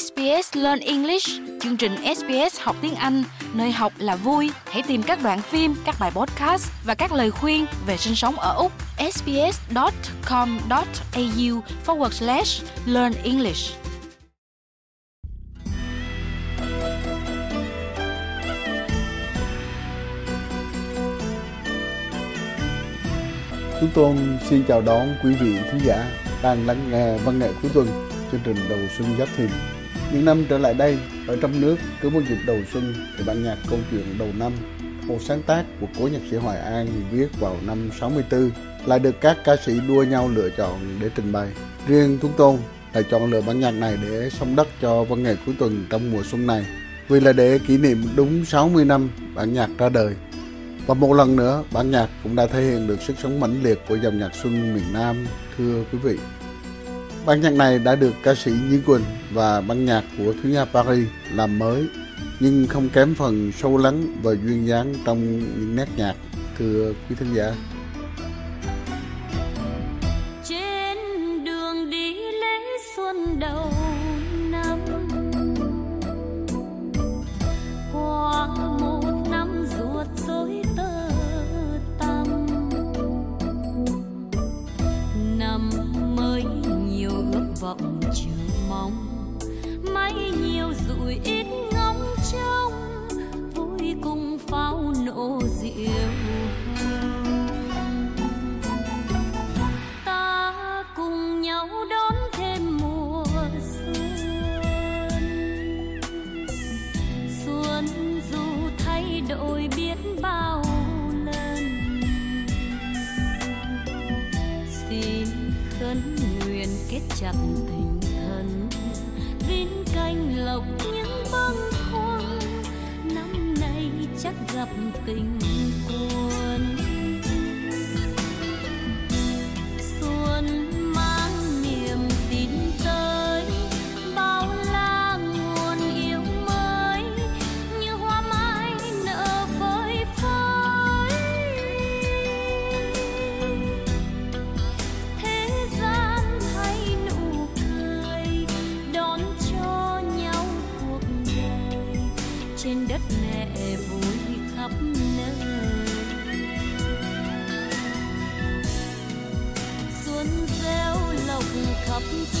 SBS Learn English, chương trình SBS học tiếng Anh, nơi học là vui. Hãy tìm các đoạn phim, các bài podcast và các lời khuyên về sinh sống ở Úc. sbs.com.au forward slash learn English. Chúng tôi xin chào đón quý vị thính giả đang lắng nghe văn nghệ cuối tuần chương trình đầu xuân giáp thìn. Những năm trở lại đây, ở trong nước cứ một dịp đầu xuân thì bản nhạc câu chuyện đầu năm, một sáng tác của cố nhạc sĩ Hoài An viết vào năm 64 lại được các ca sĩ đua nhau lựa chọn để trình bày. Riêng chúng tôi lại chọn lựa bản nhạc này để sống đất cho văn nghệ cuối tuần trong mùa xuân này vì là để kỷ niệm đúng 60 năm bản nhạc ra đời. Và một lần nữa, bản nhạc cũng đã thể hiện được sức sống mãnh liệt của dòng nhạc xuân miền Nam, thưa quý vị. Ban nhạc này đã được ca sĩ Nhi Quỳnh và ban nhạc của Thúy Nga Paris làm mới, nhưng không kém phần sâu lắng và duyên dáng trong những nét nhạc, thưa quý thính giả. Khắp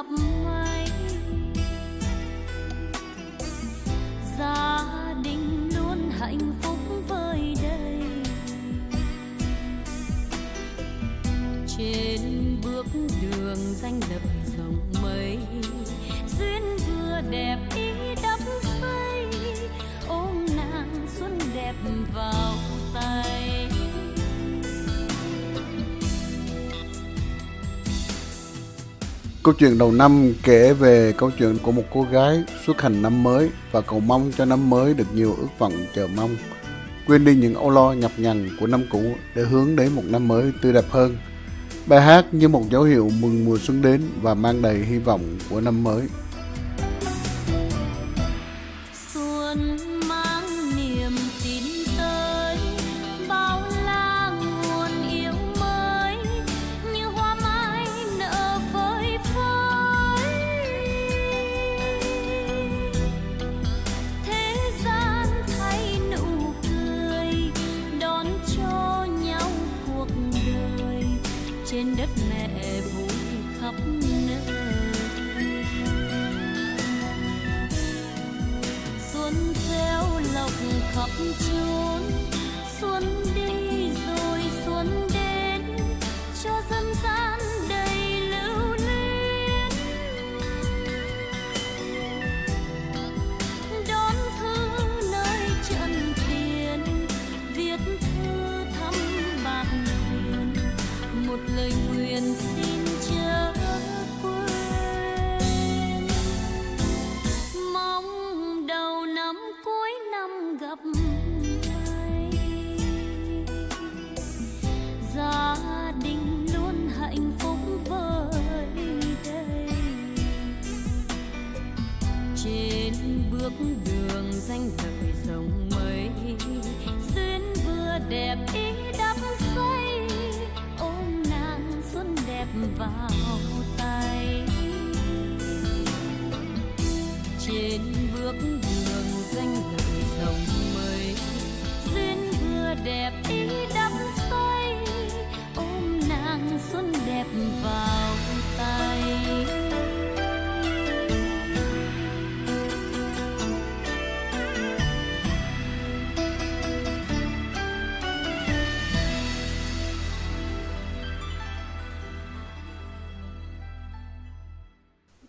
gặp may Câu chuyện đầu năm kể về câu chuyện của một cô gái xuất hành năm mới và cầu mong cho năm mới được nhiều ước vọng chờ mong. Quên đi những âu lo nhọc nhằn của năm cũ để hướng đến một năm mới tươi đẹp hơn. Bài hát như một dấu hiệu mừng mùa xuân đến và mang đầy hy vọng của năm mới.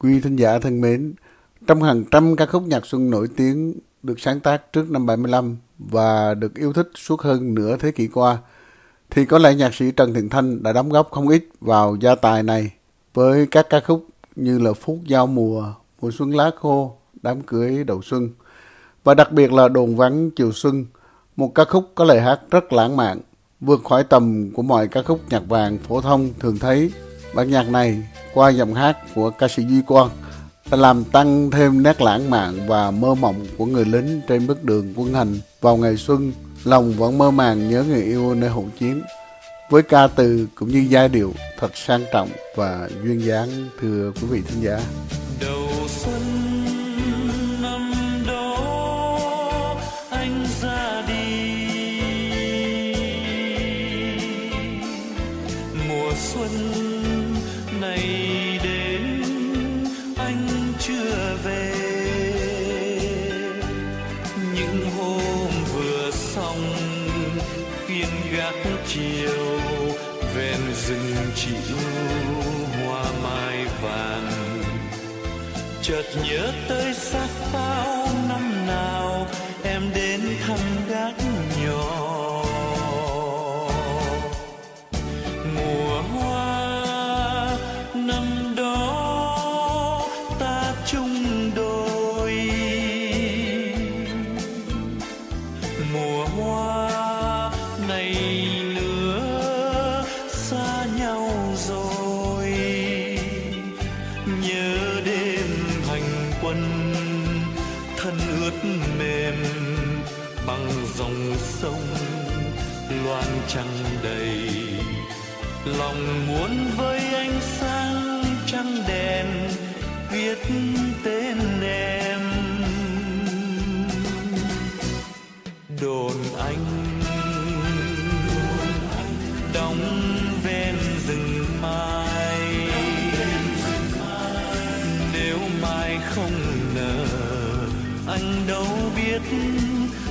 Quý thính giả thân mến, trong hàng trăm ca khúc nhạc xuân nổi tiếng được sáng tác trước năm 75 và được yêu thích suốt hơn nửa thế kỷ qua, thì có lẽ nhạc sĩ Trần Thiện Thanh đã đóng góp không ít vào gia tài này với các ca khúc như là Phút Giao Mùa, Mùa Xuân Lá Khô, Đám Cưới Đầu Xuân và đặc biệt là Đồn Vắng Chiều Xuân, một ca khúc có lời hát rất lãng mạn, vượt khỏi tầm của mọi ca khúc nhạc vàng phổ thông thường thấy. Bản nhạc này qua giọng hát của ca sĩ Duy Quang đã làm tăng thêm nét lãng mạn và mơ mộng của người lính trên bước đường quân hành vào ngày xuân. Lòng vẫn mơ màng nhớ người yêu nơi hậu chiến, với ca từ cũng như giai điệu thật sang trọng và duyên dáng, thưa quý vị thính giả. Chiều, ven rừng chỉ hoa mai vàng. Chợt nhớ tới sắc pháo năm nào em đến thăm gác nhỏ. Mùa hoa năm đó ta chung đôi. Mùa hoa trăng đầy. Lòng muốn với ánh sáng trăng đèn, viết tên em. Đồn anh, đóng ven rừng mai. Nếu mai không nở, anh đâu biết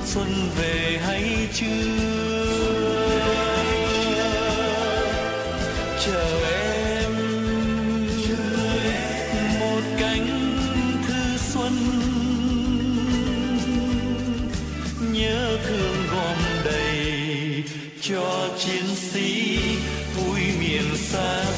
xuân về hay chưa. Miền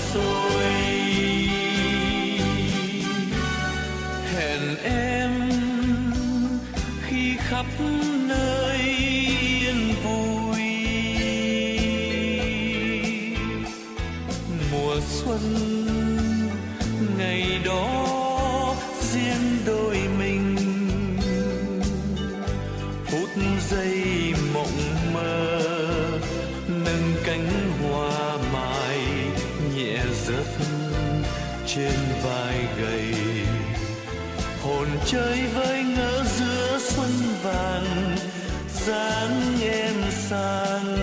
trên vai gầy. Hồn chơi với ngỡ giữa xuân vàng, dáng em sang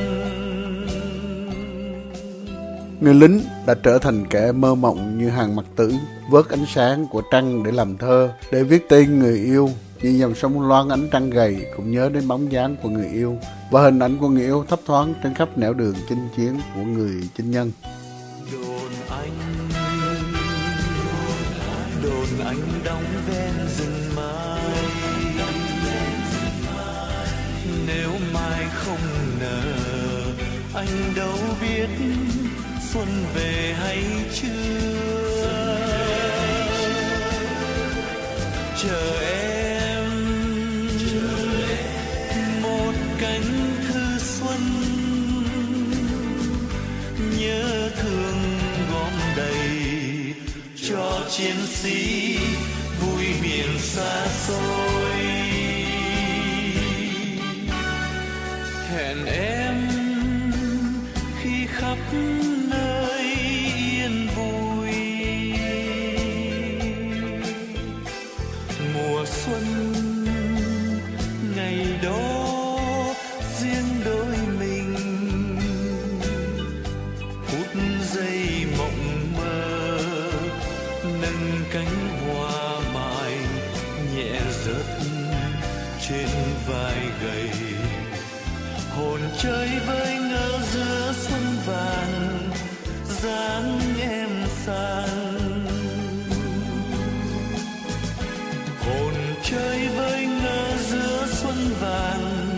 người lính đã trở thành kẻ mơ mộng như hàng mặt tử, vớt ánh sáng của trăng để làm thơ, để viết tên người yêu. Như dòng sông loan ánh trăng gầy cũng nhớ đến bóng dáng của người yêu và hình ảnh của người yêu thấp thoáng trên khắp nẻo đường chinh chiến của người chinh nhân. Anh đóng ven rừng mai nếu mai không nở, anh đâu biết xuân về hay chưa. Chờ em một cánh thư xuân, nhớ thương gom đầy cho chiến sĩ miền xa hồn chơi với ngỡ giữa xuân vàng, dáng em sang. Hồn chơi với ngỡ giữa xuân vàng,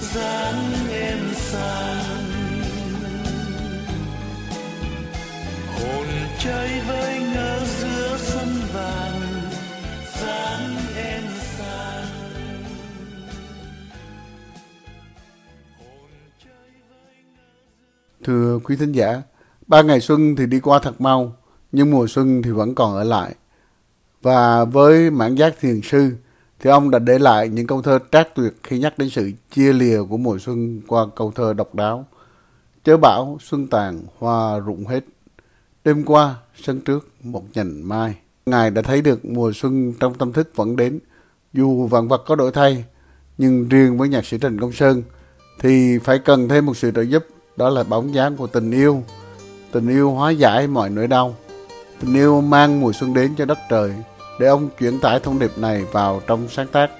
dáng em sang. Hồn chơi với Thưa quý thính giả, ba ngày xuân thì đi qua thật mau, nhưng mùa xuân thì vẫn còn ở lại. Và với mãn giác thiền sư, thì ông đã để lại những câu thơ trác tuyệt khi nhắc đến sự chia lìa của mùa xuân qua câu thơ độc đáo. Chớ bảo xuân tàn hoa rụng hết. Đêm qua, sân trước, một nhành mai. Ngài đã thấy được mùa xuân trong tâm thức vẫn đến. Dù vạn vật có đổi thay, nhưng riêng với nhạc sĩ Trần Công Sơn thì phải cần thêm một sự trợ giúp đó là bóng dáng của tình yêu. Tình yêu hóa giải mọi nỗi đau. Tình yêu mang mùa xuân đến cho đất trời. Để ông chuyển tải thông điệp này vào trong sáng tác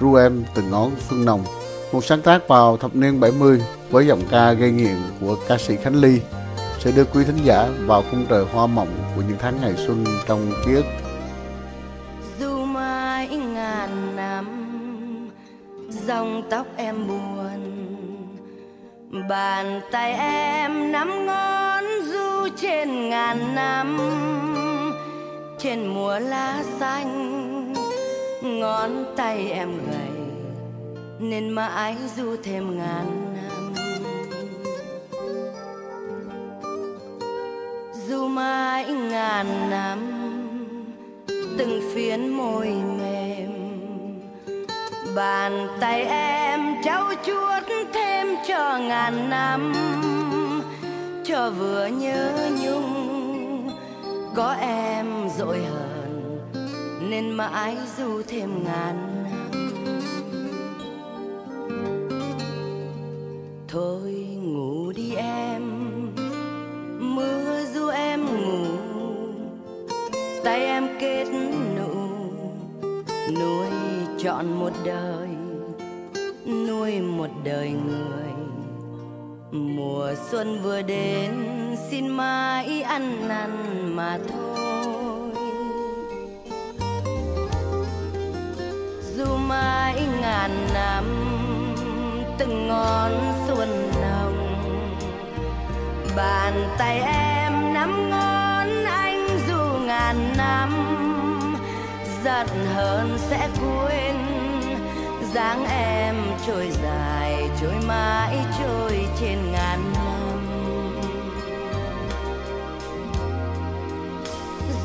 ru em từng ngón phương nồng. Một sáng tác vào thập niên 70 với giọng ca gây nghiện của ca sĩ Khánh Ly sẽ đưa quý thính giả vào khung trời hoa mộng của những tháng ngày xuân trong ký ức. Dù mãi ngàn năm, dòng tóc em buồn bàn tay em nắm ngón du trên ngàn năm. Trên mùa lá xanh, ngón tay em gầy, nên mãi du thêm ngàn năm. Du mãi ngàn năm, từng phiến môi mềm. Bàn tay em trao chuốt cho ngàn năm, cho vừa nhớ nhung. Có em dội hờn, nên mãi du thêm ngàn. Năm thôi ngủ đi em, mưa du em ngủ. Tay em kết nụ, nuôi chọn một đời, nuôi một đời người mùa xuân vừa đến, xin mãi ăn năn mà thôi. Dù mãi ngàn năm, từng ngón xuân nồng, bàn tay em nắm ngón anh dù ngàn năm, giận hơn sẽ quên dáng em trôi dài trôi mãi trôi trên ngàn năm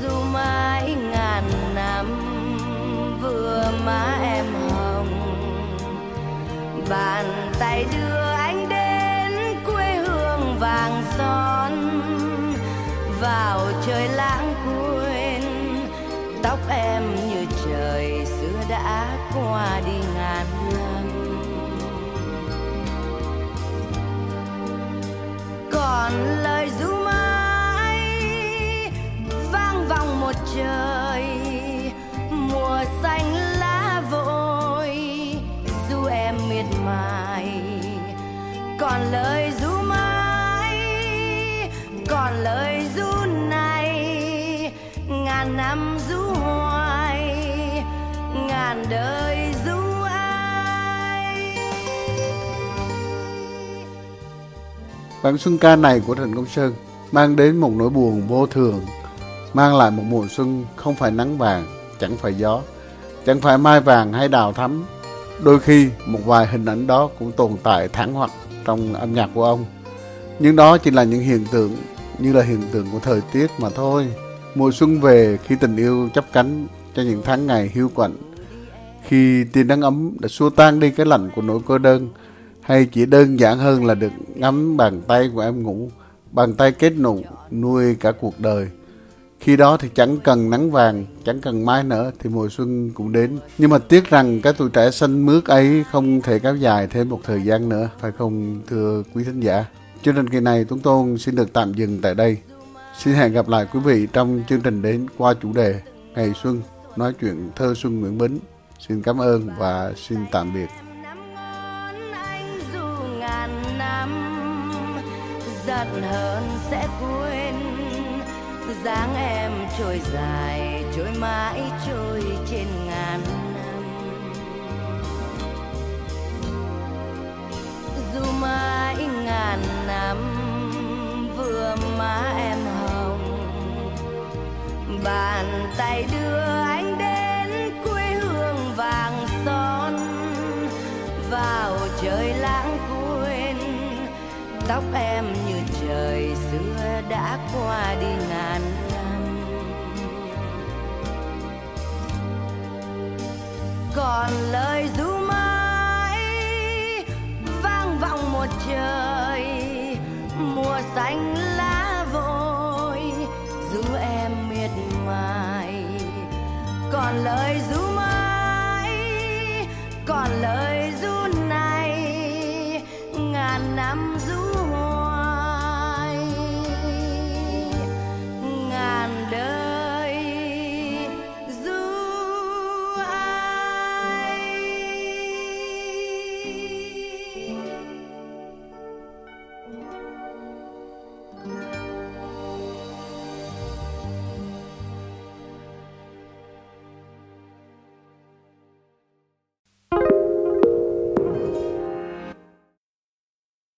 dù mãi ngàn năm vừa má em hồng, bàn tay đưa anh đến quê hương vàng son. Vào trời lãng còn Bản xuân ca này của Trần Công Sơn mang đến một nỗi buồn vô thường, mang lại một mùa xuân không phải nắng vàng, chẳng phải gió, chẳng phải mai vàng hay đào thắm. Đôi khi một vài hình ảnh đó cũng tồn tại thẳng hoặc trong âm nhạc của ông. Nhưng đó chỉ là những hiện tượng như là hiện tượng của thời tiết mà thôi. Mùa xuân về khi tình yêu chấp cánh cho những tháng ngày hiu quạnh, khi tia nắng ấm đã xua tan đi cái lạnh của nỗi cô đơn, hay chỉ đơn giản hơn là được ngắm bàn tay của em ngủ, bàn tay kết nụ nuôi cả cuộc đời. Khi đó thì chẳng cần nắng vàng, chẳng cần mai nữa thì mùa xuân cũng đến. Nhưng mà tiếc rằng cái tuổi trẻ xanh mướt ấy không thể kéo dài thêm một thời gian nữa, phải không thưa quý thính giả? Chương trình kỳ này Tuấn tôi xin được tạm dừng tại đây. Xin hẹn gặp lại quý vị trong chương trình đến qua chủ đề ngày xuân nói chuyện thơ xuân Nguyễn Bính. Xin cảm ơn và xin tạm biệt. Giận hơn sẽ quên. Dáng em trôi dài, trôi mãi, trôi trên ngàn năm. Dù mãi ngàn năm, vừa má em hồng. Bàn tay đưa anh đến quê hương vàng son. Vào trời lãng quên, tóc em